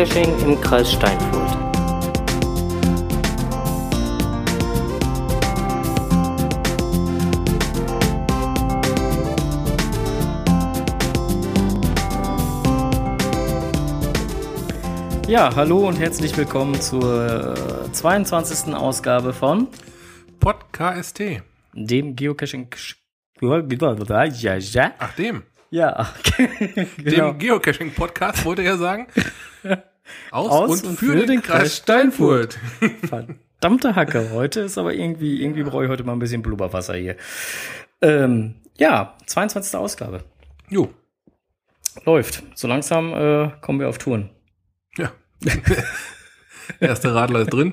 Geocaching im Kreis Steinfurt. Ja, hallo und herzlich willkommen zur 22. Ausgabe von Podcast. dem Geocaching. Ach, dem. Ja, genau. Dem Geocaching-Podcast, wollte er sagen. Aus, Aus und, für, den, Kreis Steinfurt. Verdammte Hacke. Heute ist aber irgendwie, irgendwie brauche ich heute mal ein bisschen Blubberwasser hier. Ähm, ja, 22. Ausgabe. Jo, Läuft. So langsam äh, kommen wir auf Touren. ja. Erster Radler ist drin.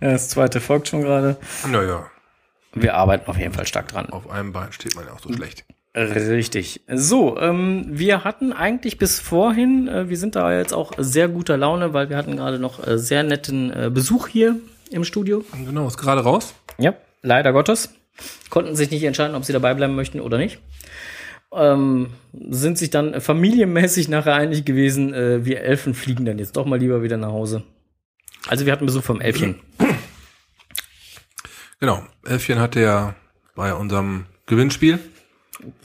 Ja, Das zweite folgt schon gerade. Naja, Wir arbeiten auf jeden Fall stark dran. auf einem Bein steht man ja auch so schlecht. Richtig. So, ähm, wir hatten eigentlich bis vorhin, äh, wir sind da jetzt auch sehr guter Laune, weil wir hatten gerade noch äh, sehr netten äh, Besuch hier im Studio. Genau, ist gerade raus. Ja, leider Gottes. Konnten sich nicht entscheiden, ob sie dabei bleiben möchten oder nicht. Ähm, sind sich dann familienmäßig nachher einig gewesen, äh, wir Elfen fliegen dann jetzt doch mal lieber wieder nach Hause. Also wir hatten Besuch vom Elfchen. Genau, Elfchen hatte ja bei unserem Gewinnspiel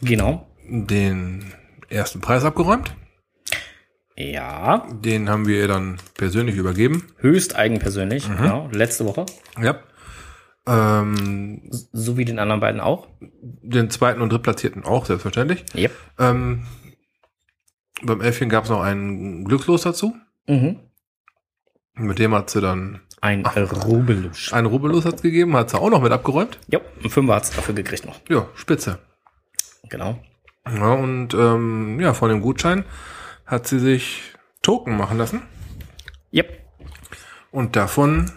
Genau. den ersten Preis abgeräumt. Ja, Den haben wir ihr dann persönlich übergeben. höchst eigenpersönlich. Genau, letzte Woche. Ja. Ähm, So wie den anderen beiden auch. den zweiten und drittplatzierten auch, selbstverständlich. Yep. Ähm, beim Elfchen gab es noch einen Glückslos dazu. Mhm. Mit dem hat sie dann Ein Rubelusch. einen Rubbellos hat's gegeben, hat sie auch noch mit abgeräumt. Ja, ein Fünfer hat's dafür gekriegt noch. Ja, spitze. Genau. Ja, und ähm, ja, von dem Gutschein hat sie sich Token machen lassen. Yep. Und davon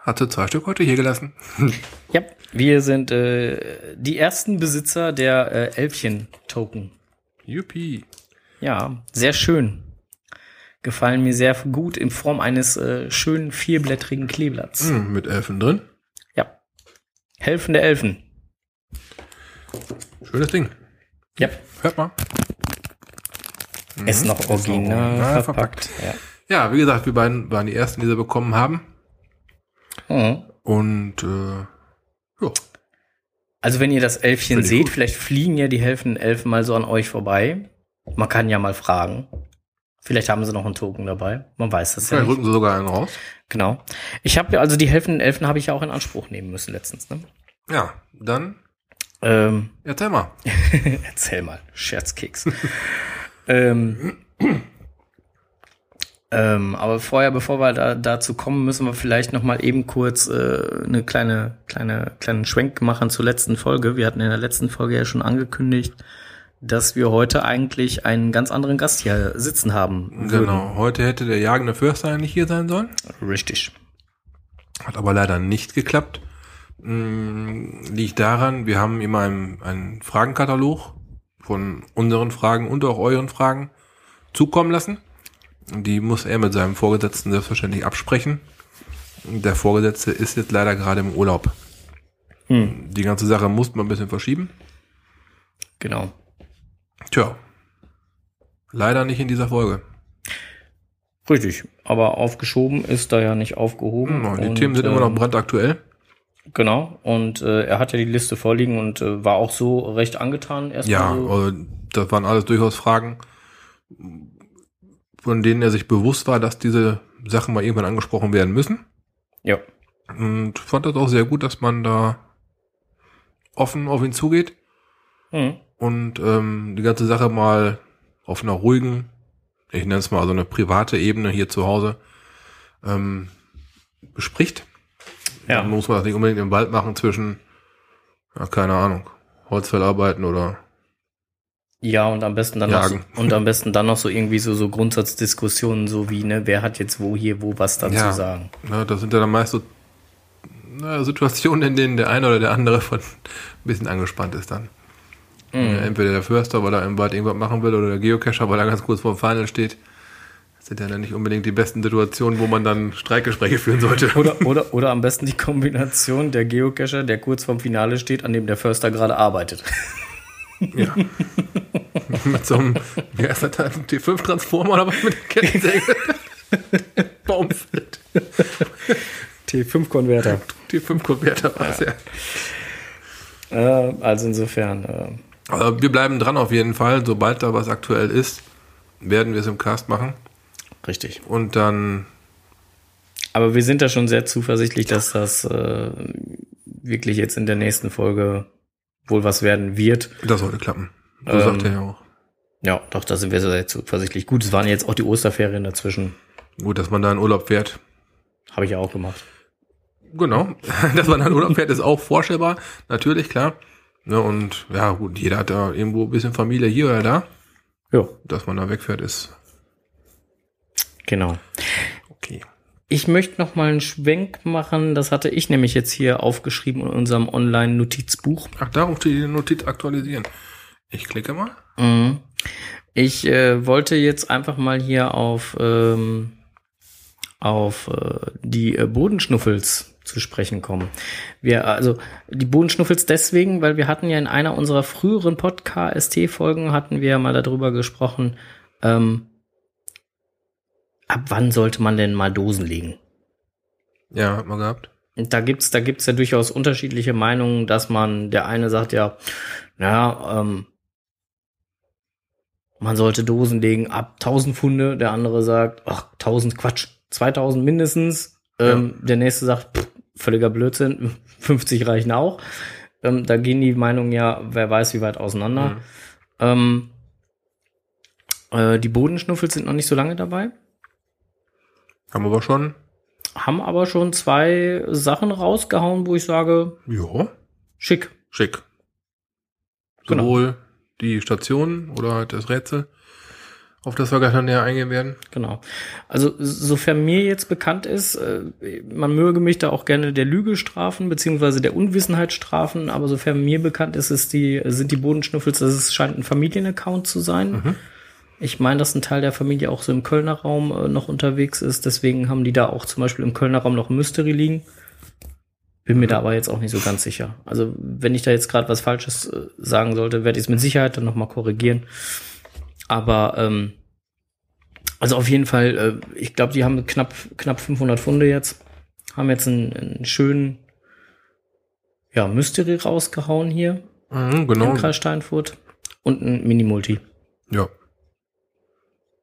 hat sie zwei Stück heute hier gelassen. Yep. Wir sind äh, die ersten Besitzer der äh, Elfchen-Token. Yuppie. Ja, sehr schön. Gefallen mir sehr gut in Form eines äh, schönen vierblättrigen Kleeblatts. Hm, mit Elfen drin. Ja. Helfende Elfen. Schönes Ding. Yep. Hört mal. Ist noch original original verpackt. Ja. Ja, wie gesagt, wir beiden waren die ersten, die sie bekommen haben. Mhm. Und äh, ja, Also wenn ihr das Elfchen seht, gut. vielleicht fliegen ja die helfenden Elfen mal so an euch vorbei. Man kann ja mal fragen. Vielleicht haben sie noch einen Token dabei. Man weiß das ja vielleicht rücken sie sogar einen raus. Genau. Ich habe ja, also die helfenden Elfen habe ich ja auch in Anspruch nehmen müssen letztens. Ne? Ja, dann Ähm, erzähl mal. erzähl mal, Scherzkeks. ähm, ähm, aber vorher, bevor wir da, dazu kommen, müssen wir vielleicht noch mal eben kurz äh, eine kleine, kleine, kleinen Schwenk machen zur letzten Folge. Wir hatten in der letzten Folge ja schon angekündigt, dass wir heute eigentlich einen ganz anderen Gast hier sitzen haben. Genau. Heute hätte der jagende Förster eigentlich hier sein sollen. würden. Richtig. Hat aber leider nicht geklappt. Hm, liegt daran, wir haben immer einen, einen Fragenkatalog von unseren Fragen und auch euren Fragen zukommen lassen. Die muss er mit seinem Vorgesetzten selbstverständlich absprechen. Der Vorgesetzte ist jetzt leider gerade im Urlaub. Hm, Die ganze Sache muss man ein bisschen verschieben. genau. Tja. Leider nicht in dieser Folge. Richtig. Aber aufgeschoben ist da ja nicht aufgehoben. Ja, die Und, Themen sind immer noch ähm, brandaktuell. Genau, und äh, er hat ja die Liste vorliegen und äh, war auch so recht angetan erstmal. Ja, so. also das waren alles durchaus Fragen, von denen er sich bewusst war, dass diese Sachen mal irgendwann angesprochen werden müssen. ja. Und fand das auch sehr gut, dass man da offen auf ihn zugeht Mhm. Und ähm, die ganze Sache mal auf einer ruhigen, ich nenne es mal so eine private Ebene hier zu Hause, ähm, bespricht. Ja. Dann muss man das nicht unbedingt im Wald machen zwischen, ja, keine Ahnung, Holzfällarbeiten oder Ja, und am besten dann noch, Jagen. und am besten dann noch so irgendwie so, so Grundsatzdiskussionen, so wie, ne, wer hat jetzt wo hier, wo was dazu Ja. sagen. Na, das sind ja dann meist so na, Situationen, in denen der eine oder der andere von ein bisschen angespannt ist dann. Mhm. Ja, entweder der Förster, weil er im Wald irgendwas machen will, oder der Geocacher, weil er ganz kurz vor dem Final steht. Das sind ja dann nicht unbedingt die besten Situationen, wo man dann Streikgespräche führen sollte. Oder, oder, oder am besten die Kombination der Geocacher, der kurz vorm Finale steht, an dem der Förster gerade arbeitet. Ja. mit so einem, wie heißt das da, T5-Transformer oder was mit der Kettensäge? Baumfeld. T5-Konverter. T5-Konverter war es ja. Äh, also insofern. Äh, Aber wir bleiben dran auf jeden Fall. Sobald da was aktuell ist, werden wir es im Cast machen. richtig. Und dann, Aber wir sind da schon sehr zuversichtlich, dass das äh, wirklich jetzt in der nächsten Folge wohl was werden wird. das sollte klappen. So Ähm, sagt er ja auch. Ja, doch, da sind wir sehr zuversichtlich. Gut, es waren jetzt auch die Osterferien dazwischen. Gut, dass man da in Urlaub fährt. Habe ich ja auch gemacht. Genau. dass man da in Urlaub fährt, ist auch vorstellbar. Natürlich, klar. Ne, und ja, gut, jeder hat da irgendwo ein bisschen Familie hier oder da. Ja, Dass man da wegfährt, ist genau. okay. Ich möchte noch mal einen Schwenk machen. Das hatte ich nämlich jetzt hier aufgeschrieben in unserem Online-Notizbuch. Ach, darum steht die Notiz aktualisieren. Ich klicke mal. Mhm. Ich äh, wollte jetzt einfach mal hier auf, ähm, auf äh, die äh, Bodenschnuffels zu sprechen kommen. Wir, also die Bodenschnuffels deswegen, weil wir hatten ja in einer unserer früheren Podcast-Folgen hatten wir mal darüber gesprochen, ähm, ab wann sollte man denn mal Dosen legen? Ja, hat man gehabt. Und da gibt's, da gibt's ja durchaus unterschiedliche Meinungen, dass man, der eine sagt ja, ja, ähm, man sollte Dosen legen ab 1000 Pfunde, der andere sagt, ach, 1000 Quatsch, 2000 mindestens, ähm, der nächste sagt, pff, völliger Blödsinn, 50 reichen auch. Ähm, da gehen die Meinungen ja, wer weiß wie weit auseinander. Mhm. Ähm, äh, die Bodenschnuffels sind noch nicht so lange dabei. Haben wir aber schon. haben aber schon zwei Sachen rausgehauen, wo ich sage, Ja, schick. schick. Genau. Sowohl die Station oder halt das Rätsel, auf das wir gleich noch näher eingehen werden. Genau. Also sofern mir jetzt bekannt ist, äh, man möge mich da auch gerne der Lüge strafen, beziehungsweise der Unwissenheit strafen, aber sofern mir bekannt ist, ist die, sind die Bodenschnuffels, das scheint ein Familienaccount zu sein. Ich meine, dass ein Teil der Familie auch so im Kölner Raum äh, noch unterwegs ist, deswegen haben die da auch zum Beispiel im Kölner Raum noch Mystery liegen. Bin mir da aber jetzt auch nicht so ganz sicher. Also wenn ich da jetzt gerade was Falsches äh, sagen sollte, werde ich es mit Sicherheit dann nochmal korrigieren. Aber ähm, also auf jeden Fall, äh, ich glaube, die haben knapp knapp 500 Funde jetzt, haben jetzt einen, einen schönen ja Mystery rausgehauen hier Mhm, genau. in Kreis Steinfurt und ein Mini-Multi. Ja.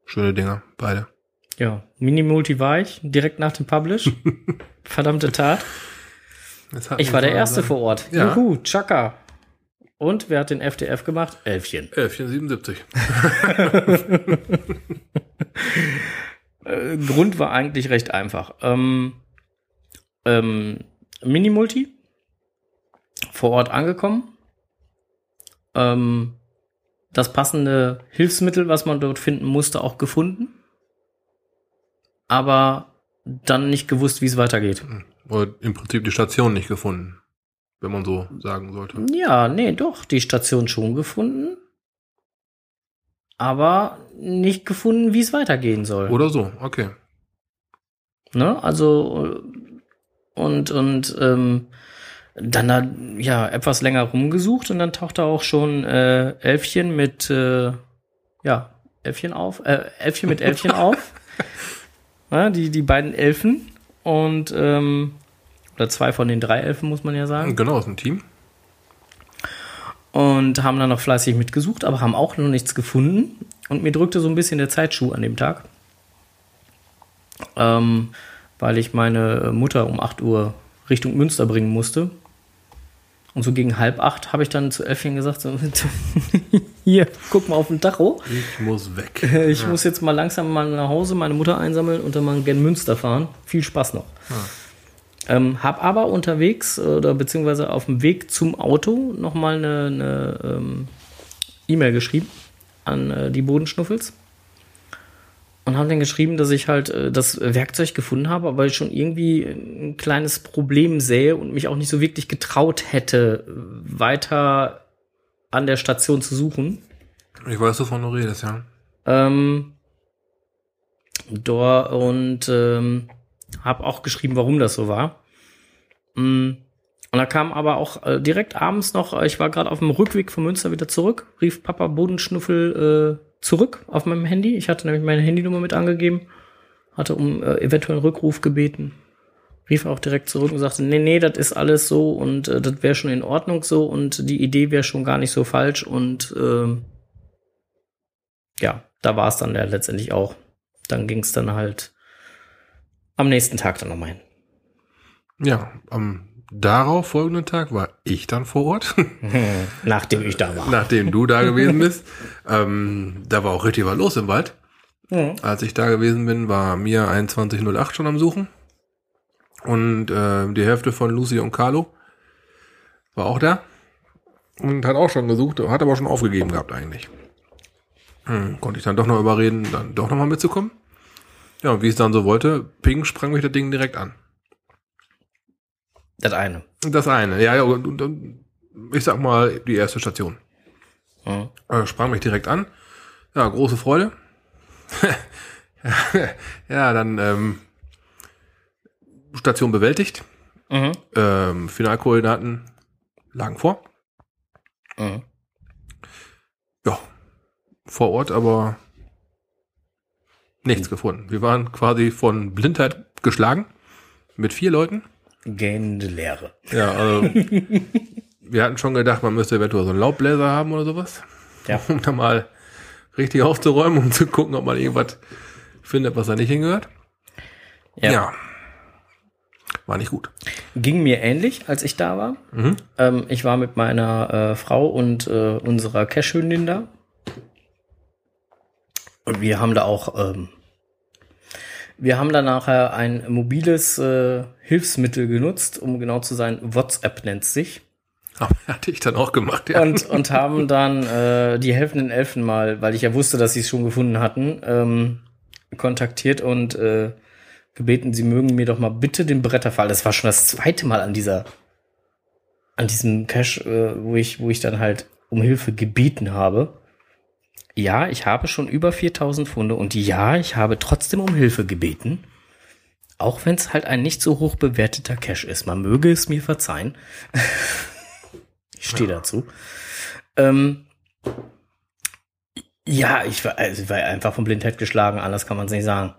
Schöne Dinger, beide. Ja, Mini-Multi war ich direkt nach dem Publish. Verdammte Tat. Ich war der Erste sein- vor Ort. Ja. Juhu, Chaka. Und wer hat den FDF gemacht? Elfchen. 1177. Äh, Grund war eigentlich recht einfach. Ähm, ähm, Mini-Multi. Vor Ort angekommen. Ähm, das passende Hilfsmittel, was man dort finden musste, auch gefunden. Aber dann nicht gewusst, wie es weitergeht. Oder im Prinzip die Station nicht gefunden. Wenn man so sagen sollte. Ja, nee, doch, die Station schon gefunden. Aber nicht gefunden, wie es weitergehen soll. Oder so, okay. Ne? Also und und ähm, dann da ja etwas länger rumgesucht und dann tauchte auch schon äh, Elfchen mit äh, ja Elfchen auf, äh, Elfchen mit Elfchen auf, ja, die die beiden Elfen und ähm, oder zwei von den drei Elfen muss man ja sagen Genau, ist ein Team. und haben dann noch fleißig mitgesucht, aber haben auch noch nichts gefunden. Und mir drückte so ein bisschen der Zeitschuh an dem Tag, ähm, weil ich meine Mutter um 8 Uhr Richtung Münster bringen musste. Und so gegen halb acht habe ich dann zu Elfchen gesagt, so, hier, guck mal auf den Tacho. Ich muss weg. Ich muss jetzt mal langsam mal nach Hause meine Mutter einsammeln und dann mal gen Münster fahren. Viel Spaß noch. Ähm, hab aber unterwegs oder beziehungsweise auf dem Weg zum Auto nochmal eine, eine ähm, E-Mail geschrieben an äh, die Bodenschnuffels und haben dann geschrieben, dass ich halt äh, das Werkzeug gefunden habe, aber ich schon irgendwie ein kleines Problem sähe und mich auch nicht so wirklich getraut hätte, weiter an der Station zu suchen. Ich weiß, wovon du redest, ja. Ähm, da und ähm, habe auch geschrieben, warum das so war. Mm, Und da kam aber auch äh, direkt abends noch, äh, ich war gerade auf dem Rückweg von Münster wieder zurück, rief Papa Bodenschnuffel äh, zurück auf meinem Handy. Ich hatte nämlich meine Handynummer mit angegeben, hatte um äh, eventuell einen Rückruf gebeten. Rief auch direkt zurück und sagte, nee, nee, das ist alles so und äh, das wäre schon in Ordnung so und die Idee wäre schon gar nicht so falsch und ähm, ja, da war es dann ja letztendlich auch. Dann ging es dann halt am nächsten Tag dann nochmal hin. Ja, am darauf folgenden Tag war ich dann vor Ort, Nachdem ich da war. nachdem du da gewesen bist. Ähm, da war auch richtig was los im Wald. Mhm. Als ich da gewesen bin, war mir 2108 schon am Suchen. Und äh, die Hälfte von Lucy und Carlo war auch da. Und hat auch schon gesucht, hat aber schon aufgegeben gehabt eigentlich. Hm, konnte ich dann doch noch überreden, dann doch noch mal mitzukommen. Ja, und wie es dann so wollte, ping, sprang mich das Ding direkt an. Das eine. Das eine, ja, ja, und, und, und ich sag mal, die erste Station. Mhm. Äh, sprang mich direkt an. Ja, große Freude. ja, dann ähm, Station bewältigt. Mhm. Ähm, Finalkoordinaten lagen vor. Mhm. Ja, vor Ort aber nichts gefunden. Wir waren quasi von Blindheit geschlagen mit vier Leuten. Gähnende Leere. Ja, also wir hatten schon gedacht, man müsste eventuell so einen Laubbläser haben oder sowas. Ja. Um da mal richtig aufzuräumen, um zu gucken, ob man irgendwas findet, was da nicht hingehört. Ja. War nicht gut. Ging mir ähnlich, als ich da war. Mhm. Ähm, ich war mit meiner äh, Frau und äh, unserer Cashhündin da. Und wir haben da auch, ähm, wir haben da nachher ein mobiles äh, Hilfsmittel genutzt, um genau zu sein, WhatsApp nennt sich. Aber hatte ich dann auch gemacht, ja. Und, und haben dann äh, die helfenden Elfen mal, weil ich ja wusste, dass sie es schon gefunden hatten, ähm, kontaktiert und äh, gebeten, sie mögen mir doch mal bitte den Bretterfall. Das war schon das zweite Mal an dieser, an diesem Cache, äh, wo ich, wo ich dann halt um Hilfe gebeten habe. Ja, ich habe schon über 4000 Funde und ja, ich habe trotzdem um Hilfe gebeten. Auch wenn es halt ein nicht so hoch bewerteter Cache ist. Man möge es mir verzeihen. ich stehe dazu. Ähm, ja, ich war, also ich war einfach vom Blindheit geschlagen, anders kann man es nicht sagen.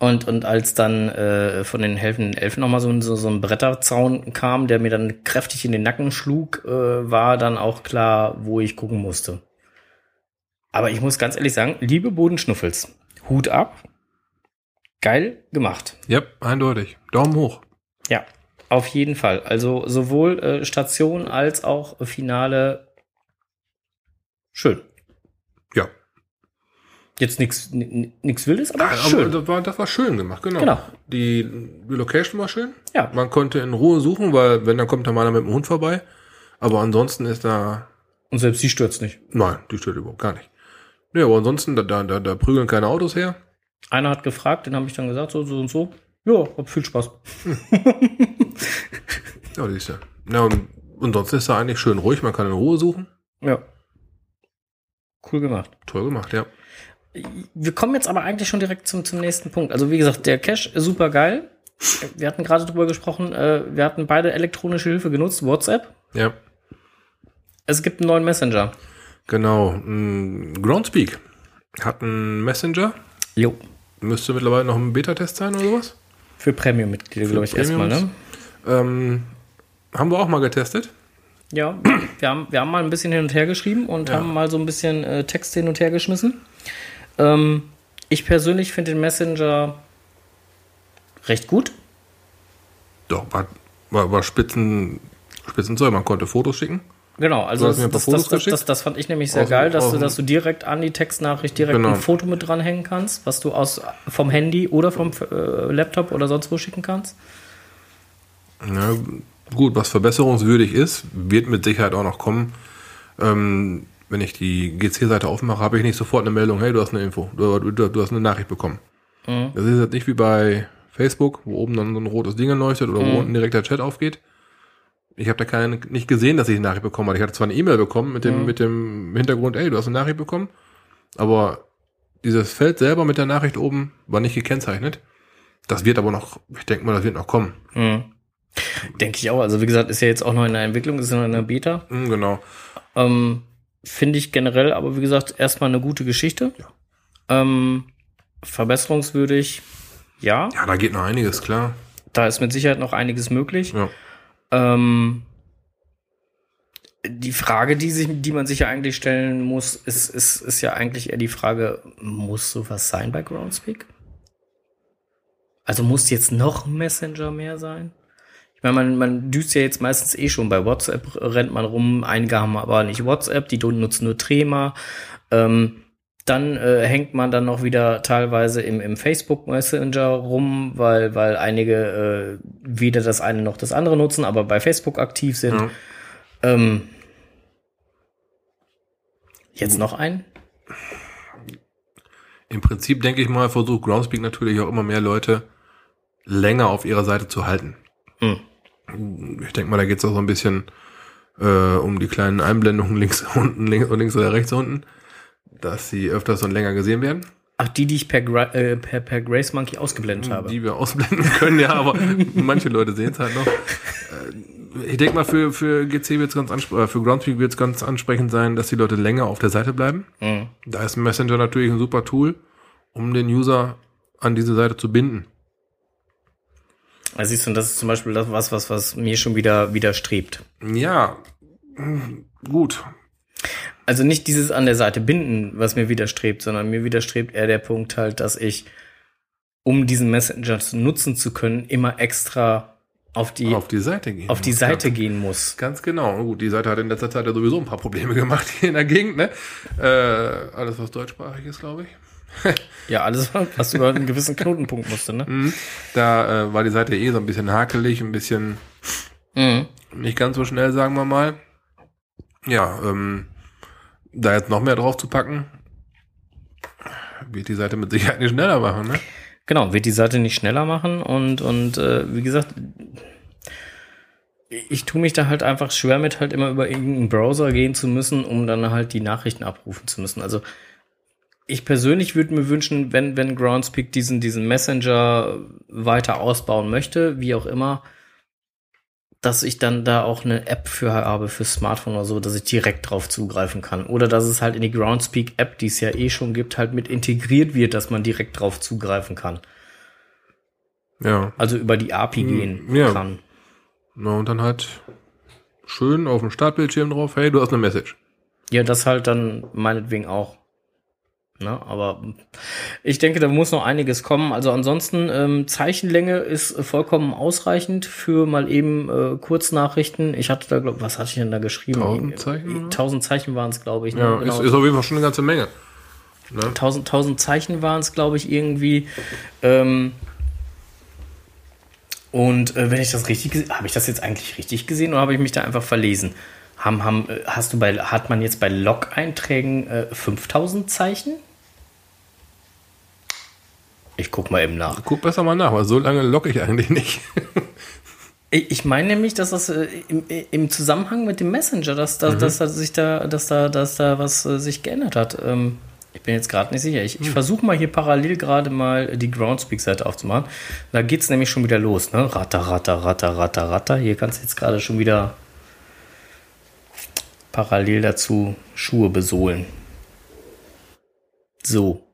Und, und als dann äh, von den helfenden Elfen nochmal so, ein- so, so ein Bretterzaun kam, der mir dann kräftig in den Nacken schlug, äh, war dann auch klar, wo ich gucken musste. Aber ich muss ganz ehrlich sagen, liebe Bodenschnuffels, Hut ab. Geil gemacht. Ja, eindeutig. Daumen hoch. Ja, auf jeden Fall. Also sowohl äh, Station als auch Finale schön. Ja. Jetzt nichts nix Wildes, aber Aber schön. das war, das war schön gemacht, genau. Genau. Die, die Location war schön. Ja. Man konnte in Ruhe suchen, weil wenn, dann kommt da mal einer mit dem Hund vorbei. Aber ansonsten ist da, Und selbst sie stürzt nicht. nein, die stört überhaupt gar nicht. Ja, aber ansonsten, da, da, da, prügeln keine Autos her. Einer hat gefragt, den habe ich dann gesagt, so, so und so. Ja, hab viel Spaß. Ja, siehst du. Ja, und ansonsten ist da eigentlich schön ruhig, man kann in Ruhe suchen. Ja. Cool gemacht. Toll gemacht, ja. Wir kommen jetzt aber eigentlich schon direkt zum, zum nächsten Punkt. Also wie gesagt, der Cache ist super geil. Wir hatten gerade drüber gesprochen, äh, wir hatten beide elektronische Hilfe genutzt, WhatsApp. Ja, Es gibt einen neuen Messenger. Genau. Mm, Groundspeak hat einen Messenger. Jo. Müsste mittlerweile noch ein Beta-Test sein oder sowas. Für Premium-Mitglieder, glaube ich, erstmal, ne? Ähm, haben wir auch mal getestet. Ja, wir haben, wir haben mal ein bisschen hin und her geschrieben und Ja. haben mal so ein bisschen äh, Text hin und her geschmissen. Ähm, ich persönlich finde den Messenger recht gut. Doch, war, war, war Spitzen, Spitzenzeug. Man konnte Fotos schicken. Genau, also das, das, das, das, fand ich nämlich sehr geil, dass du, dass du direkt an die Textnachricht direkt Genau. ein Foto mit dranhängen kannst, was du aus vom Handy oder vom äh, Laptop oder sonst wo schicken kannst. Ja, gut, was verbesserungswürdig ist, wird mit Sicherheit auch noch kommen. Ähm, wenn ich die GC-Seite aufmache, habe ich nicht sofort eine Meldung, hey, du hast eine Info, du, du, du hast eine Nachricht bekommen. Mhm. Das ist jetzt nicht wie bei Facebook, wo oben dann so ein rotes Ding leuchtet oder Mhm. wo unten direkt der Chat aufgeht. Ich habe da keine, nicht gesehen, dass ich eine Nachricht bekommen habe. Ich hatte zwar eine E-Mail bekommen mit dem, Mhm. mit dem Hintergrund, ey, du hast eine Nachricht bekommen, aber dieses Feld selber mit der Nachricht oben war nicht gekennzeichnet. Das wird aber noch, ich denke mal, das wird noch kommen. Mhm. Denke ich auch. Also wie gesagt, ist ja jetzt auch noch in der Entwicklung, ist ja noch in der Beta. Mhm, genau. Ähm, Finde ich generell, aber wie gesagt, erstmal eine gute Geschichte. Ja. Ähm, verbesserungswürdig, ja. Ja, da geht noch einiges, klar. Da ist mit Sicherheit noch einiges möglich. Ja. Ähm, die Frage, die, sich, die man sich ja eigentlich stellen muss, ist, ist, ist ja eigentlich eher die Frage, muss sowas sein bei Groundspeak? Also muss jetzt noch Messenger mehr sein? Ich meine, man, man düst ja jetzt meistens eh schon bei WhatsApp, rennt man rum, einige haben aber nicht WhatsApp, die nutzen nur Trema. Ähm, dann äh, hängt man dann noch wieder teilweise im, im Facebook Messenger rum, weil, weil einige äh, weder das eine noch das andere nutzen, aber bei Facebook aktiv sind. Ja. Ähm, jetzt noch ein? Im Prinzip denke ich mal, versucht Groundspeak natürlich auch immer mehr Leute länger auf ihrer Seite zu halten. Hm. Ich denke mal, da geht es auch so ein bisschen äh, um die kleinen Einblendungen links unten, links links oder rechts unten, dass sie öfters und länger gesehen werden. Ach, die, die ich per, Gra äh, per, per Grace Monkey ausgeblendet habe. Die wir ausblenden können, ja, aber manche Leute sehen es halt noch. Äh, Ich denke mal, für, für GC wird es ganz ansprechend, äh, für Groundspeak wird es ganz ansprechend sein, dass die Leute länger auf der Seite bleiben. Mhm. Da ist Messenger natürlich ein super Tool, um den User an diese Seite zu binden. Also siehst du, das ist zum Beispiel das was, was, was mir schon wieder widerstrebt. Ja, hm, gut. Also nicht dieses an der Seite binden, was mir widerstrebt, sondern mir widerstrebt eher der Punkt halt, dass ich, um diesen Messenger zu nutzen zu können, immer extra auf die, Auf die Seite gehen. auf die muss. Seite Ganz, gehen muss. ganz genau. Gut, die Seite hat in letzter Zeit ja sowieso ein paar Probleme gemacht hier in der Gegend, ne? Äh, alles, was deutschsprachig ist, glaube ich. Ja, alles, was über einen gewissen Knotenpunkt musste, ne? Mhm. Da äh, war die Seite eh so ein bisschen hakelig, ein bisschen Mhm. nicht ganz so schnell, sagen wir mal. Ja, ähm, da jetzt noch mehr drauf zu packen, wird die Seite mit Sicherheit nicht schneller machen, ne? Genau, wird die Seite nicht schneller machen und, und äh, wie gesagt, ich tue mich da halt einfach schwer mit, halt immer über irgendeinen Browser gehen zu müssen, um dann halt die Nachrichten abrufen zu müssen. Also ich persönlich würde mir wünschen, wenn, wenn Groundspeak diesen, diesen Messenger weiter ausbauen möchte, wie auch immer, dass ich dann da auch eine App für habe, für Smartphone oder so, dass ich direkt drauf zugreifen kann. Oder dass es halt in die Groundspeak-App, die es ja eh schon gibt, halt mit integriert wird, dass man direkt drauf zugreifen kann. Ja. Also über die API Hm, gehen ja. kann. Na, und dann halt schön auf dem Startbildschirm drauf, hey, du hast eine Message. Ja, das halt dann meinetwegen auch. Ne, aber ich denke, da muss noch einiges kommen. Also ansonsten, ähm, Zeichenlänge ist äh, vollkommen ausreichend für mal eben äh, Kurznachrichten. Ich hatte da, glaub, was hatte ich denn da geschrieben? 1000 Zeichen, oder? 1000 Zeichen waren es, glaube ich. Ne? Ja, Genau. ist, ist auf jeden Fall schon eine ganze Menge. Ne? 1000, 1000 Zeichen waren es, glaube ich, irgendwie. Ähm, und äh, wenn ich das richtig gesehen habe ich das jetzt eigentlich richtig gesehen oder habe ich mich da einfach verlesen? Haben, haben, äh, hast du bei, hat man jetzt bei Log-Einträgen äh, 5000 Zeichen? Ich guck mal eben nach. Guck besser mal nach, weil so lange locke ich eigentlich nicht. Ich meine nämlich, dass das äh, im, im Zusammenhang mit dem Messenger, dass, dass, dass, dass sich da, dass da, dass da was äh, sich geändert hat. Ähm, ich bin jetzt gerade nicht sicher. Ich, ich versuche mal hier parallel gerade mal die Groundspeak-Seite aufzumachen. Da geht's nämlich schon wieder los, ne? Ratter, ratter, ratter, ratter, ratter. Hier kannst du jetzt gerade schon wieder parallel dazu Schuhe besohlen. So.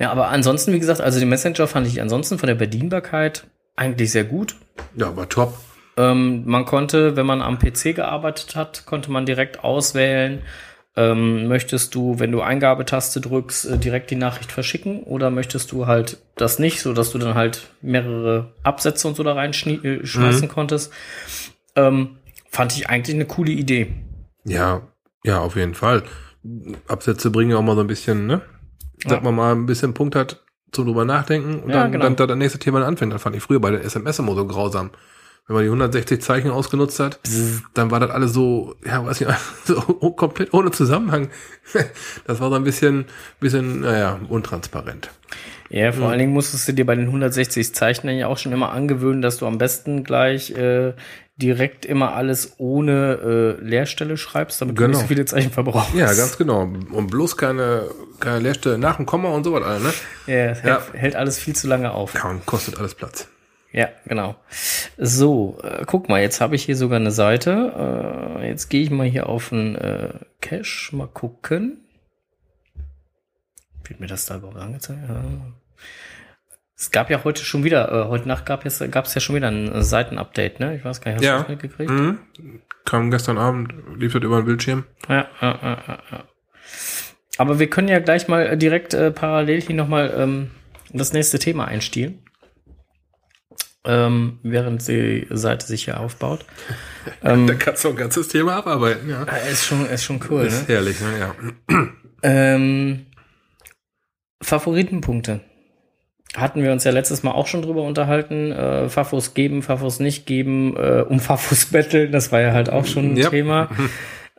Ja, aber ansonsten, wie gesagt, also den Messenger fand ich ansonsten von der Bedienbarkeit eigentlich sehr gut. ja, aber top. Ähm, man konnte, wenn man am PC gearbeitet hat, konnte man direkt auswählen, ähm, möchtest du, wenn du Eingabetaste drückst, äh, direkt die Nachricht verschicken oder möchtest du halt das nicht, so dass du dann halt mehrere Absätze und so da reinschmeißen konntest. Ähm, fand ich eigentlich eine coole Idee. Ja, ja, auf jeden Fall. Absätze bringen ja auch mal so ein bisschen, ne? Sag Ja. mal mal ein bisschen Punkt hat zum drüber nachdenken und Ja, dann, genau. dann, dann das nächste Thema dann anfängt. Das fand ich früher bei der SMS immer so grausam. Wenn man die 160 Zeichen ausgenutzt hat, dann war das alles so, ja, weiß ich, so komplett ohne Zusammenhang. Das war so ein bisschen, bisschen, naja, untransparent. Ja, vor allen Dingen musstest du dir bei den 160 Zeichen ja auch schon immer angewöhnen, dass du am besten gleich äh, direkt immer alles ohne äh, Leerstelle schreibst, damit du Genau. nicht so viele Zeichen verbrauchst. Ja, ganz genau. Und bloß keine, keine Leerstelle nach dem Komma und so was, alle, ne? Ja, es Ja. Hält, hält alles viel zu lange auf. Kann, kostet alles Platz. Ja, genau. So, äh, guck mal, jetzt habe ich hier sogar eine Seite. Äh, jetzt gehe ich mal hier auf den äh, Cache, mal gucken. Wird mir das da überhaupt angezeigt? Ja. Es gab ja heute schon wieder, äh, heute Nacht gab es gab es ja schon wieder ein äh, Seitenupdate, ne? Ich weiß gar nicht, hast du Ja. das mitgekriegt? Mhm. Kam gestern Abend, lief das über den Bildschirm. Ja, ja, ja, ja. Aber wir können ja gleich mal äh, direkt äh, parallel hier nochmal ähm, das nächste Thema einstielen. Ähm, während die Seite sich hier aufbaut. ähm, Da kannst du ein ganzes Thema abarbeiten, ja. äh, ist schon, ist schon cool, Ist ne? herrlich, ne? Ja. Ähm, Favoritenpunkte. Hatten wir uns ja letztes Mal auch schon drüber unterhalten. Äh, Fafos geben, Fafos nicht geben, äh, um Fafos betteln, das war ja halt auch schon ein Ja. Thema.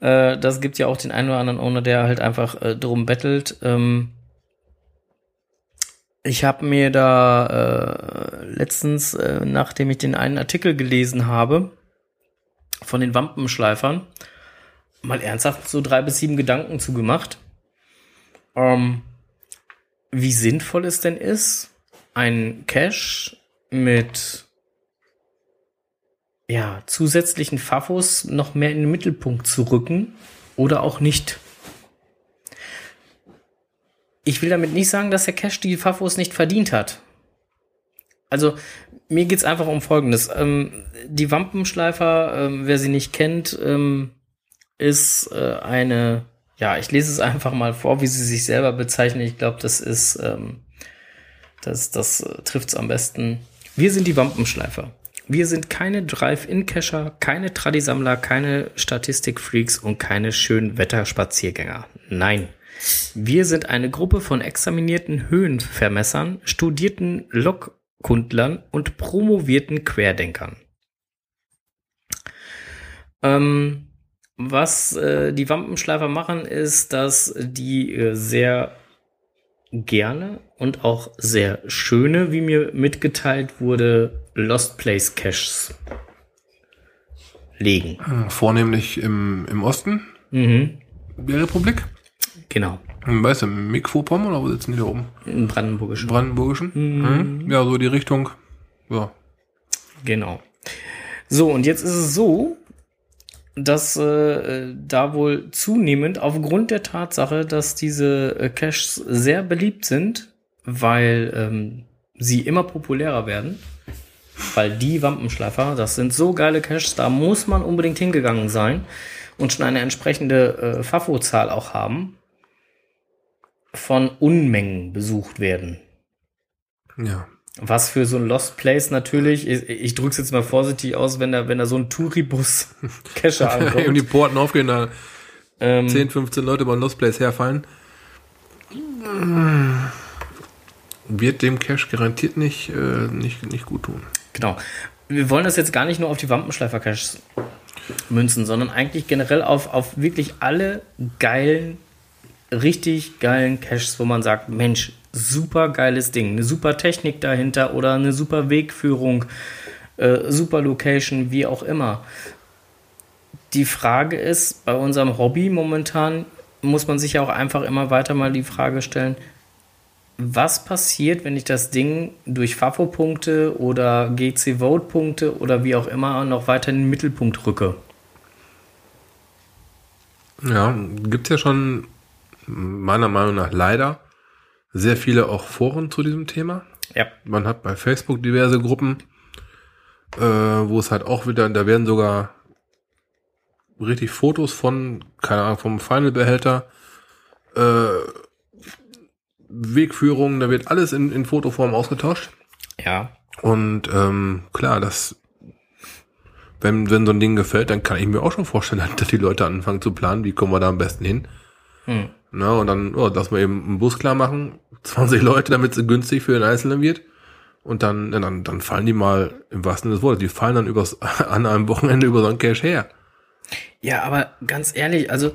Äh, das gibt ja auch den einen oder anderen Owner, der halt einfach äh, drum bettelt. Ähm, ich habe mir da äh, letztens, äh, nachdem ich den einen Artikel gelesen habe, von den Wampenschleifern, mal ernsthaft so drei bis sieben Gedanken zugemacht. Ähm, wie sinnvoll es denn ist, ein Cache mit ja, zusätzlichen Fafos noch mehr in den Mittelpunkt zu rücken oder auch nicht. Ich will damit nicht sagen, dass der Cache die Fafos nicht verdient hat. Also, mir geht's einfach um Folgendes. Ähm, die Wampenschleifer, ähm, wer sie nicht kennt, ähm, ist äh, eine, ja, ich lese es einfach mal vor, wie sie sich selber bezeichnen. Ich glaube, das ist, ähm, das, das äh, trifft's am besten. Wir sind die Wampenschleifer. Wir sind keine Drive-In-Cacher, keine Tradisammler, keine Statistik-Freaks und keine schönen Wetterspaziergänger. Nein. Wir sind eine Gruppe von examinierten Höhenvermessern, studierten Lokkundlern und promovierten Querdenkern. Ähm, was äh, die Wampenschleifer machen, ist, dass die äh, sehr gerne und auch sehr schöne, wie mir mitgeteilt wurde, Lost Place Caches legen. Vornehmlich im, im Osten Mhm. der Republik. Genau. Hm, Weißt du, Mikropomm oder wo sitzen die da oben? In Brandenburgischen. Brandenburgischen? Mhm. Ja, so die Richtung. Ja. Genau. So, und jetzt ist es so, dass äh, da wohl zunehmend aufgrund der Tatsache, dass diese äh, Caches sehr beliebt sind, weil ähm, sie immer populärer werden, weil die Wampenschleifer, das sind so geile Caches, da muss man unbedingt hingegangen sein und schon eine entsprechende äh, Fafo-Zahl auch haben, von Unmengen besucht werden. Ja. Was für so ein Lost Place natürlich, ich, ich drück's jetzt mal vorsichtig aus, wenn da, wenn da so ein Touribus Und ankommt. die Porten aufgehen, da ähm, 10, 15 Leute beim Lost Place herfallen. Wird dem Cash garantiert nicht, äh, nicht, nicht gut tun. Genau. Wir wollen das jetzt gar nicht nur auf die Wampenschleifer-Caches münzen, sondern eigentlich generell auf, auf wirklich alle geilen, richtig geilen Caches, wo man sagt, Mensch, super geiles Ding, eine super Technik dahinter oder eine super Wegführung, äh, super Location, wie auch immer. Die Frage ist, bei unserem Hobby momentan muss man sich ja auch einfach immer weiter mal die Frage stellen, was passiert, wenn ich das Ding durch FAFO-Punkte oder GC-Vote-Punkte oder wie auch immer noch weiter in den Mittelpunkt rücke? Ja, gibt's ja schon meiner Meinung nach leider sehr viele auch Foren zu diesem Thema. Ja. Man hat bei Facebook diverse Gruppen, äh, wo es halt auch wieder, da werden sogar richtig Fotos von, keine Ahnung, vom Final-Behälter, äh, Wegführungen, da wird alles in, in Fotoform ausgetauscht. Ja. Und ähm, klar, das, wenn, wenn so ein Ding gefällt, dann kann ich mir auch schon vorstellen, dass die Leute anfangen zu planen, wie kommen wir da am besten hin. Hm. Na, und dann, oh, lass mal eben einen Bus klar machen, 20 Leute, damit es günstig für den Einzelnen wird. Und dann, dann, dann fallen die mal im wahrsten Sinne des Wortes, die fallen dann übers, an einem Wochenende über so einen Cash her. Ja, aber ganz ehrlich, also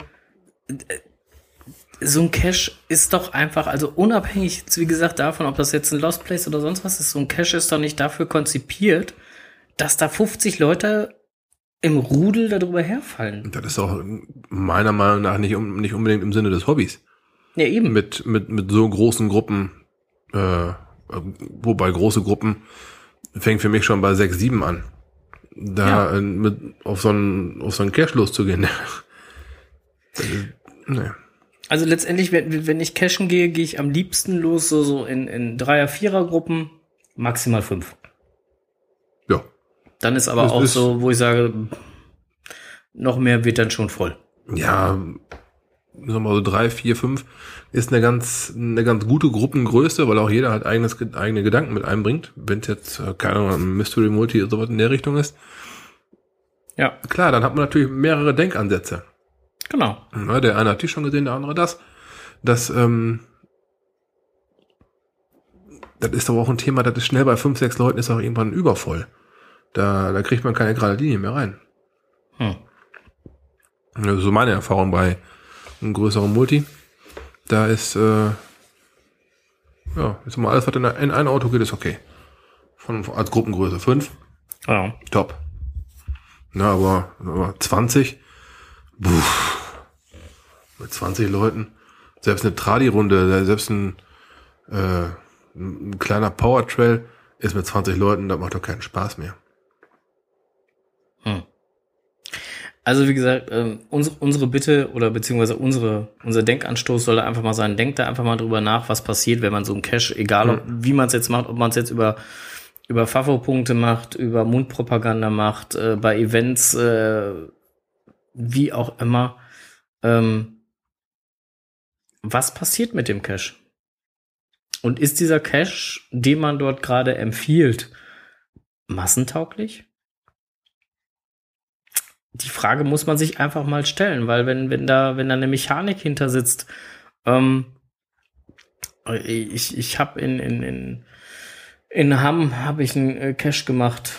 so ein Cache ist doch einfach, also unabhängig, wie gesagt, davon, ob das jetzt ein Lost Place oder sonst was ist, so ein Cache ist doch nicht dafür konzipiert, dass da 50 Leute im Rudel darüber herfallen. Das ist auch meiner Meinung nach nicht, nicht unbedingt im Sinne des Hobbys. Ja, eben. Mit, mit, mit so großen Gruppen, äh, wobei große Gruppen fängt für mich schon bei 6, 7 an. Da Ja. mit, auf so einen, auf so einen Cash loszugehen. Nee. Also letztendlich, wenn, wenn ich cashen gehe, gehe ich am liebsten los, so, so in, in Dreier-, Vierer-Gruppen, maximal fünf. Ja. Dann ist aber Das auch ist- so, wo ich sage, noch mehr wird dann schon voll. Ja, sagen wir mal so drei, vier, fünf ist eine ganz, eine ganz gute Gruppengröße, weil auch jeder halt eigenes, eigene Gedanken mit einbringt. Wenn es jetzt, äh, keine Ahnung, Mystery Multi oder sowas in der Richtung ist. Ja, Klar, dann hat man natürlich mehrere Denkansätze. Genau. Ja, der eine hat die schon gesehen, der andere das. Das, ähm, das ist aber auch ein Thema, das ist schnell bei fünf, sechs Leuten ist auch irgendwann übervoll. Da, da kriegt man keine gerade Linie mehr rein. Hm. Ist so meine Erfahrung bei einem größeren Multi. Da ist, äh, ja, ist mal alles, was in, in ein Auto geht, ist okay. Von, als Gruppengröße. Fünf, Ja. top. Na, aber, aber 20, puh, mit 20 Leuten, selbst eine Tradi-Runde, selbst ein, äh, ein kleiner Powertrail ist mit 20 Leuten, das macht doch keinen Spaß mehr. Hm. Also wie gesagt, ähm, unsere, unsere Bitte oder beziehungsweise unsere, unser Denkanstoß soll einfach mal sein, denkt da einfach mal drüber nach, was passiert, wenn man so einen Cache, egal ob, wie man es jetzt macht, ob man es jetzt über über Favo-Punkte macht, über Mundpropaganda macht, äh, bei Events, äh, wie auch immer. Ähm, was passiert mit dem Cache? Und ist dieser Cache, den man dort gerade empfiehlt, massentauglich? Die Frage muss man sich einfach mal stellen, weil wenn, wenn da, wenn da eine Mechanik hinter sitzt, ähm, ich, ich habe in, in, in, in Hamm habe ich einen äh, Cache gemacht,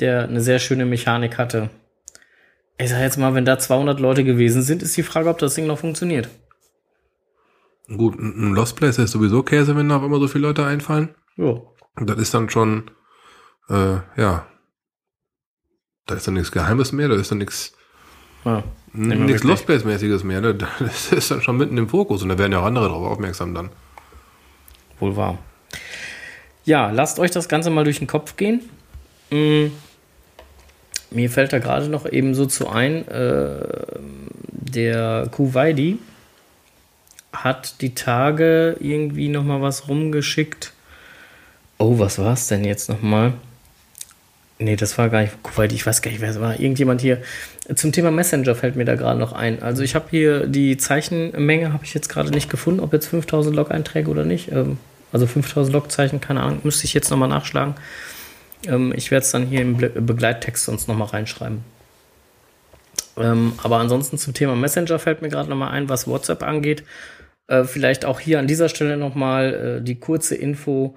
der eine sehr schöne Mechanik hatte. Ich sag jetzt mal, wenn da 200 Leute gewesen sind, ist die Frage, ob das Ding noch funktioniert. Gut, ein Lost Place ist sowieso Käse, wenn da auf immer so viele Leute einfallen. Jo. Und das ist dann schon, äh, ja, da ist dann nichts Geheimes mehr, da ist dann nichts, Ja. Nichts. Lost Place-mäßiges mehr. Ne? Das ist dann schon mitten im Fokus und da werden ja auch andere drauf aufmerksam dann. Wohl wahr. Ja, lasst euch das Ganze mal durch den Kopf gehen. Mm, Mir fällt da gerade noch eben so zu ein, äh, der Kuwaidi hat die Tage irgendwie noch mal was rumgeschickt. Oh, was war es denn jetzt noch mal? Nee, das war gar nicht Kuwaiti, ich weiß gar nicht, wer es war. Irgendjemand hier. Zum Thema Messenger fällt mir da gerade noch ein. Also ich habe hier die Zeichenmenge, habe ich jetzt gerade nicht gefunden, ob jetzt 5000 Log-Einträge oder nicht. Ähm, also 5000 Log-Zeichen, keine Ahnung, müsste ich jetzt nochmal nachschlagen. Ähm, ich werde es dann hier im Begleittext sonst nochmal reinschreiben. Ähm, aber ansonsten zum Thema Messenger fällt mir gerade nochmal ein, was WhatsApp angeht. Äh, vielleicht auch hier an dieser Stelle nochmal äh, die kurze Info.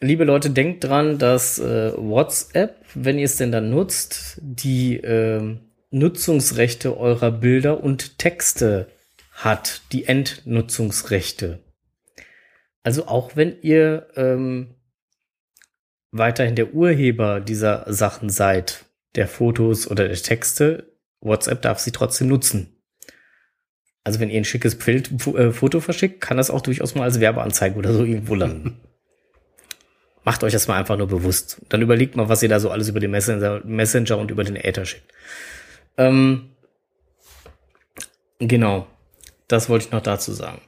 Liebe Leute, denkt dran, dass äh, WhatsApp, wenn ihr es denn dann nutzt, die ähm, Nutzungsrechte eurer Bilder und Texte hat, die Endnutzungsrechte. Also auch wenn ihr ähm, weiterhin der Urheber dieser Sachen seid, der Fotos oder der Texte, WhatsApp darf sie trotzdem nutzen. Also wenn ihr ein schickes Bild, äh, Foto verschickt, kann das auch durchaus mal als Werbeanzeige oder so irgendwo landen. Macht euch das mal einfach nur bewusst. Dann überlegt mal, was ihr da so alles über den Messenger, Messenger und über den Äther schickt. Ähm, genau. Das wollte ich noch dazu sagen.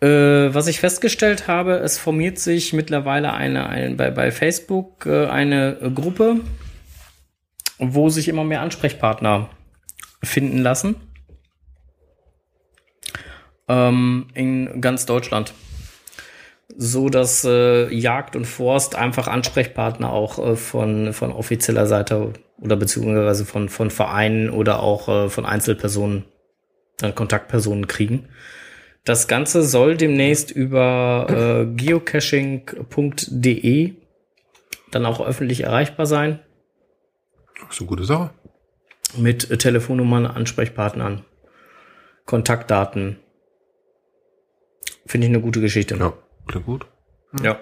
Äh, was ich festgestellt habe, es formiert sich mittlerweile eine, eine bei, bei Facebook äh, eine äh, Gruppe, wo sich immer mehr Ansprechpartner finden lassen. Ähm, in ganz Deutschland. So dass äh, Jagd und Forst einfach Ansprechpartner auch äh, von, von offizieller Seite oder beziehungsweise von, von Vereinen oder auch äh, von Einzelpersonen dann Kontaktpersonen kriegen. Das Ganze soll demnächst über äh, geocaching.de dann auch öffentlich erreichbar sein. Das ist eine gute Sache. Mit äh, Telefonnummern, Ansprechpartnern, Kontaktdaten. Finde ich eine gute Geschichte. Ja, klingt gut. Ja.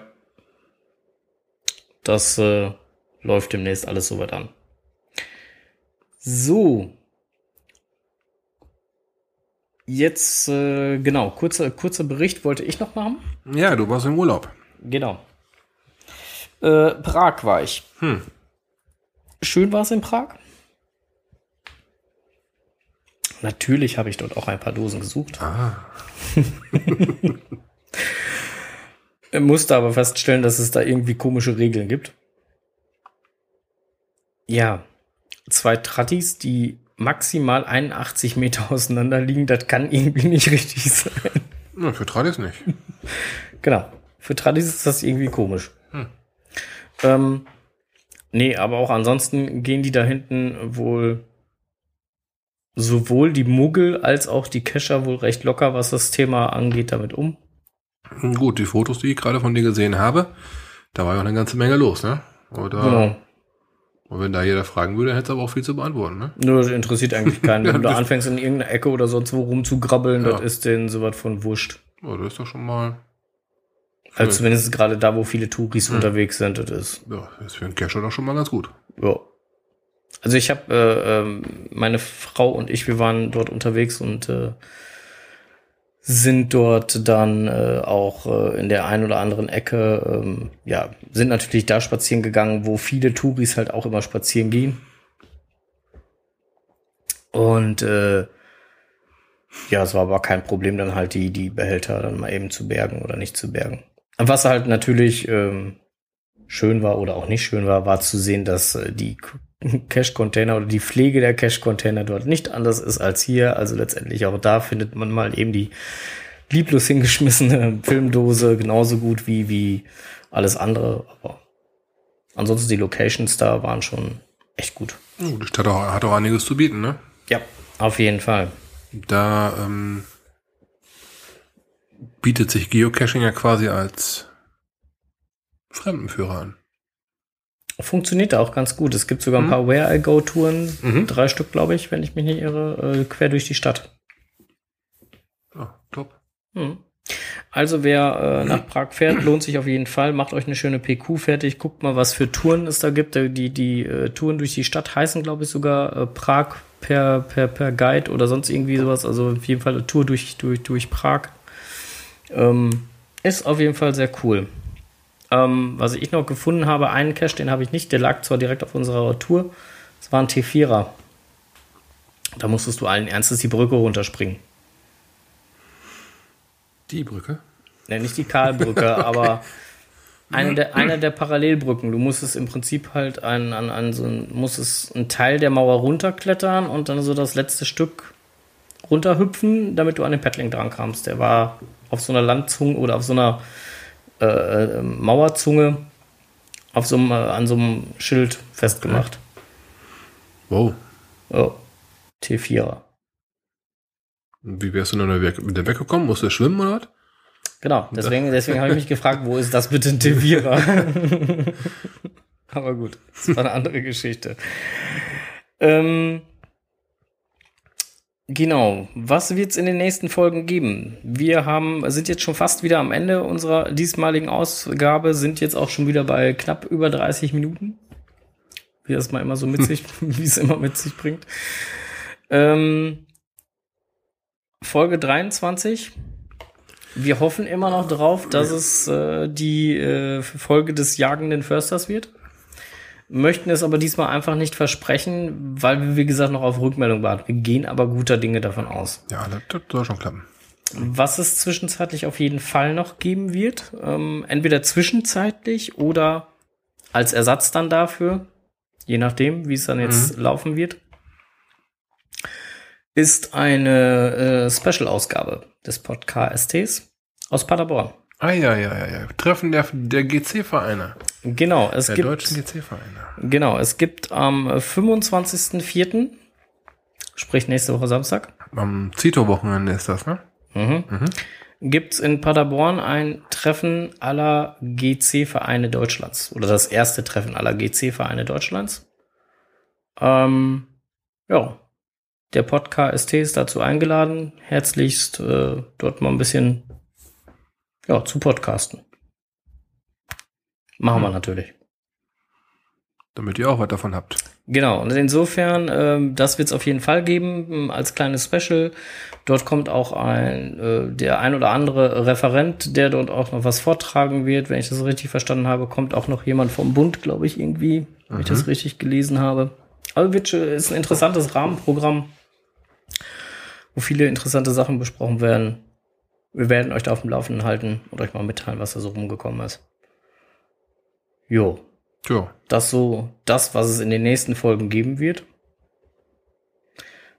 Das äh, läuft demnächst alles soweit an. So. Jetzt, äh, genau, kurzer, kurzer Bericht wollte ich noch machen. Ja, du warst im Urlaub. Genau. Äh, Prag war ich. Hm. Schön war es in Prag. Natürlich habe ich dort auch ein paar Dosen gesucht. Ah. Musste aber feststellen, dass es da irgendwie komische Regeln gibt. Ja, zwei Trattis, die maximal 81 Meter auseinander liegen, das kann irgendwie nicht richtig sein. Na, für Tradis nicht. Genau. Für Tradis ist das irgendwie komisch. Hm. Ähm, nee, aber auch ansonsten gehen die da hinten wohl sowohl die Muggel als auch die Kescher wohl recht locker, was das Thema angeht, damit um. Gut, die Fotos, die ich gerade von dir gesehen habe, da war ja auch eine ganze Menge los, ne? Oder? Genau. Und wenn da jeder fragen würde, hätte es aber auch viel zu beantworten, ne? Nur das interessiert eigentlich keinen. Wenn du da anfängst, in irgendeiner Ecke oder sonst wo rumzugrabbeln, Ja. das ist denen sowas von wurscht. Oh, das ist doch schon mal. Also zumindest gerade da, wo viele Touris Hm. unterwegs sind, das ist. Ja, das ist für einen Cacher doch schon mal ganz gut. Ja. Also ich habe äh, ähm, meine Frau und ich, wir waren dort unterwegs und äh, sind dort dann äh, auch äh, in der einen oder anderen Ecke, ähm, ja, sind natürlich da spazieren gegangen, wo viele Touris halt auch immer spazieren gehen. Und äh, ja, es war aber kein Problem, dann halt die, die Behälter dann mal eben zu bergen oder nicht zu bergen. Was halt natürlich ähm, schön war oder auch nicht schön war, war zu sehen, dass äh, die Cache-Container oder die Pflege der Cache-Container dort nicht anders ist als hier. Also letztendlich auch da findet man mal eben die lieblos hingeschmissene Filmdose genauso gut wie, wie alles andere. Aber ansonsten die Locations da waren schon echt gut. Oh, die Stadt auch, hat auch einiges zu bieten, ne? Ja, auf jeden Fall. Da ähm, bietet sich Geocaching ja quasi als Fremdenführer an. Funktioniert da auch ganz gut. Es gibt sogar ein Mhm. paar Where I Go Touren, Mhm. drei Stück, glaube ich, wenn ich mich nicht irre, äh, quer durch die Stadt. Ja, top. Hm. Also wer äh, nach Prag fährt, lohnt sich auf jeden Fall. Macht euch eine schöne PQ fertig. Guckt mal, was für Touren es da gibt. Äh, Die, die äh, Touren durch die Stadt heißen, glaube ich, sogar äh, Prag per, per, per Guide oder sonst irgendwie sowas. Also auf jeden Fall eine Tour durch, durch, durch Prag. Ähm, ist auf jeden Fall sehr cool. Ähm, was ich noch gefunden habe, einen Cache, den habe ich nicht. Der lag zwar direkt auf unserer Tour. Es war ein T4er. Da musstest du allen Ernstes die Brücke runterspringen. Die Brücke? Ne, nicht die Karlbrücke, aber eine der, eine der Parallelbrücken. Du musstest im Prinzip halt an, an, an so ein, musstest einen Teil der Mauer runterklettern und dann so das letzte Stück runterhüpfen, damit du an den Paddling dran kamst. Der war auf so einer Landzunge oder auf so einer äh, Mauerzunge auf so einem, äh, an so einem Schild festgemacht. Wow. Oh. T4er. Und Wie wärst du denn wieder weggekommen? Musst du schwimmen oder was? Genau, deswegen, deswegen habe ich mich gefragt, wo ist das bitte ein T4er? Aber gut, das war eine andere Geschichte. Ähm, genau, was wird es in den nächsten Folgen geben? Wir haben, sind jetzt schon fast wieder am Ende unserer diesmaligen Ausgabe, sind jetzt auch schon wieder bei knapp über 30 Minuten. Wie das mal immer so mit sich, wie es immer mit sich bringt. Ähm, Folge 23. Wir hoffen immer noch drauf, dass es äh, die äh, Folge des jagenden Försters wird. Möchten es aber diesmal einfach nicht versprechen, weil wir, wie gesagt, noch auf Rückmeldung warten. Wir gehen aber guter Dinge davon aus. Ja, das, das soll schon klappen. Was es zwischenzeitlich auf jeden Fall noch geben wird, ähm, entweder zwischenzeitlich oder als Ersatz dann dafür, je nachdem, wie es dann jetzt laufen wird, ist eine äh, Special-Ausgabe des Podcast-STs aus Paderborn. Ah, ja, ja, ja, ja. Treffen der, der GC-Vereine. Genau, es Der gibt deutschen GC-Vereine. genau, es gibt am 25.04., sprich nächste Woche Samstag, Am Zito-Wochenende ist das, ne? mhm. gibt's in Paderborn ein Treffen aller GC-Vereine Deutschlands oder das erste Treffen aller GC-Vereine Deutschlands. Ähm, ja, der Podcast ist dazu eingeladen, herzlichst äh, dort mal ein bisschen ja, zu podcasten. Machen wir natürlich. Damit ihr auch was davon habt. Genau, und insofern, ähm, das wird es auf jeden Fall geben ähm, als kleines Special. Dort kommt auch ein, äh, der ein oder andere Referent, der dort auch noch was vortragen wird. Wenn ich das richtig verstanden habe, kommt auch noch jemand vom Bund, glaube ich, irgendwie, wenn ich das richtig gelesen habe. Also wird, ist ein interessantes Rahmenprogramm, wo viele interessante Sachen besprochen werden. Wir werden euch da auf dem Laufenden halten und euch mal mitteilen, was da so rumgekommen ist. Jo, Tja, das so das, was es in den nächsten Folgen geben wird.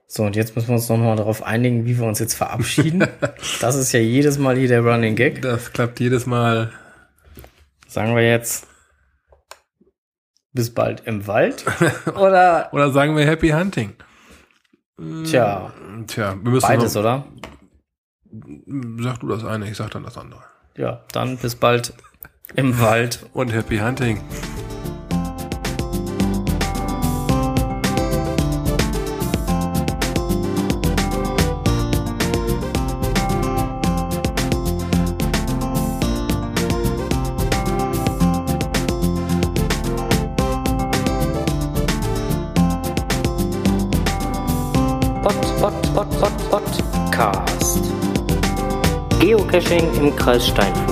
So, und jetzt müssen wir uns noch mal darauf einigen, wie wir uns jetzt verabschieden. das ist ja jedes Mal hier der Running Gag. das klappt jedes Mal. Sagen wir jetzt bis bald im Wald oder Oder sagen wir Happy Hunting. tja, Tja, wir müssen beides, noch, oder? Sag du das eine, ich sag dann das andere. Ja, dann bis bald im Wald. Und Happy Hunting. Podcast. Geocaching im Kreis Steinfurt.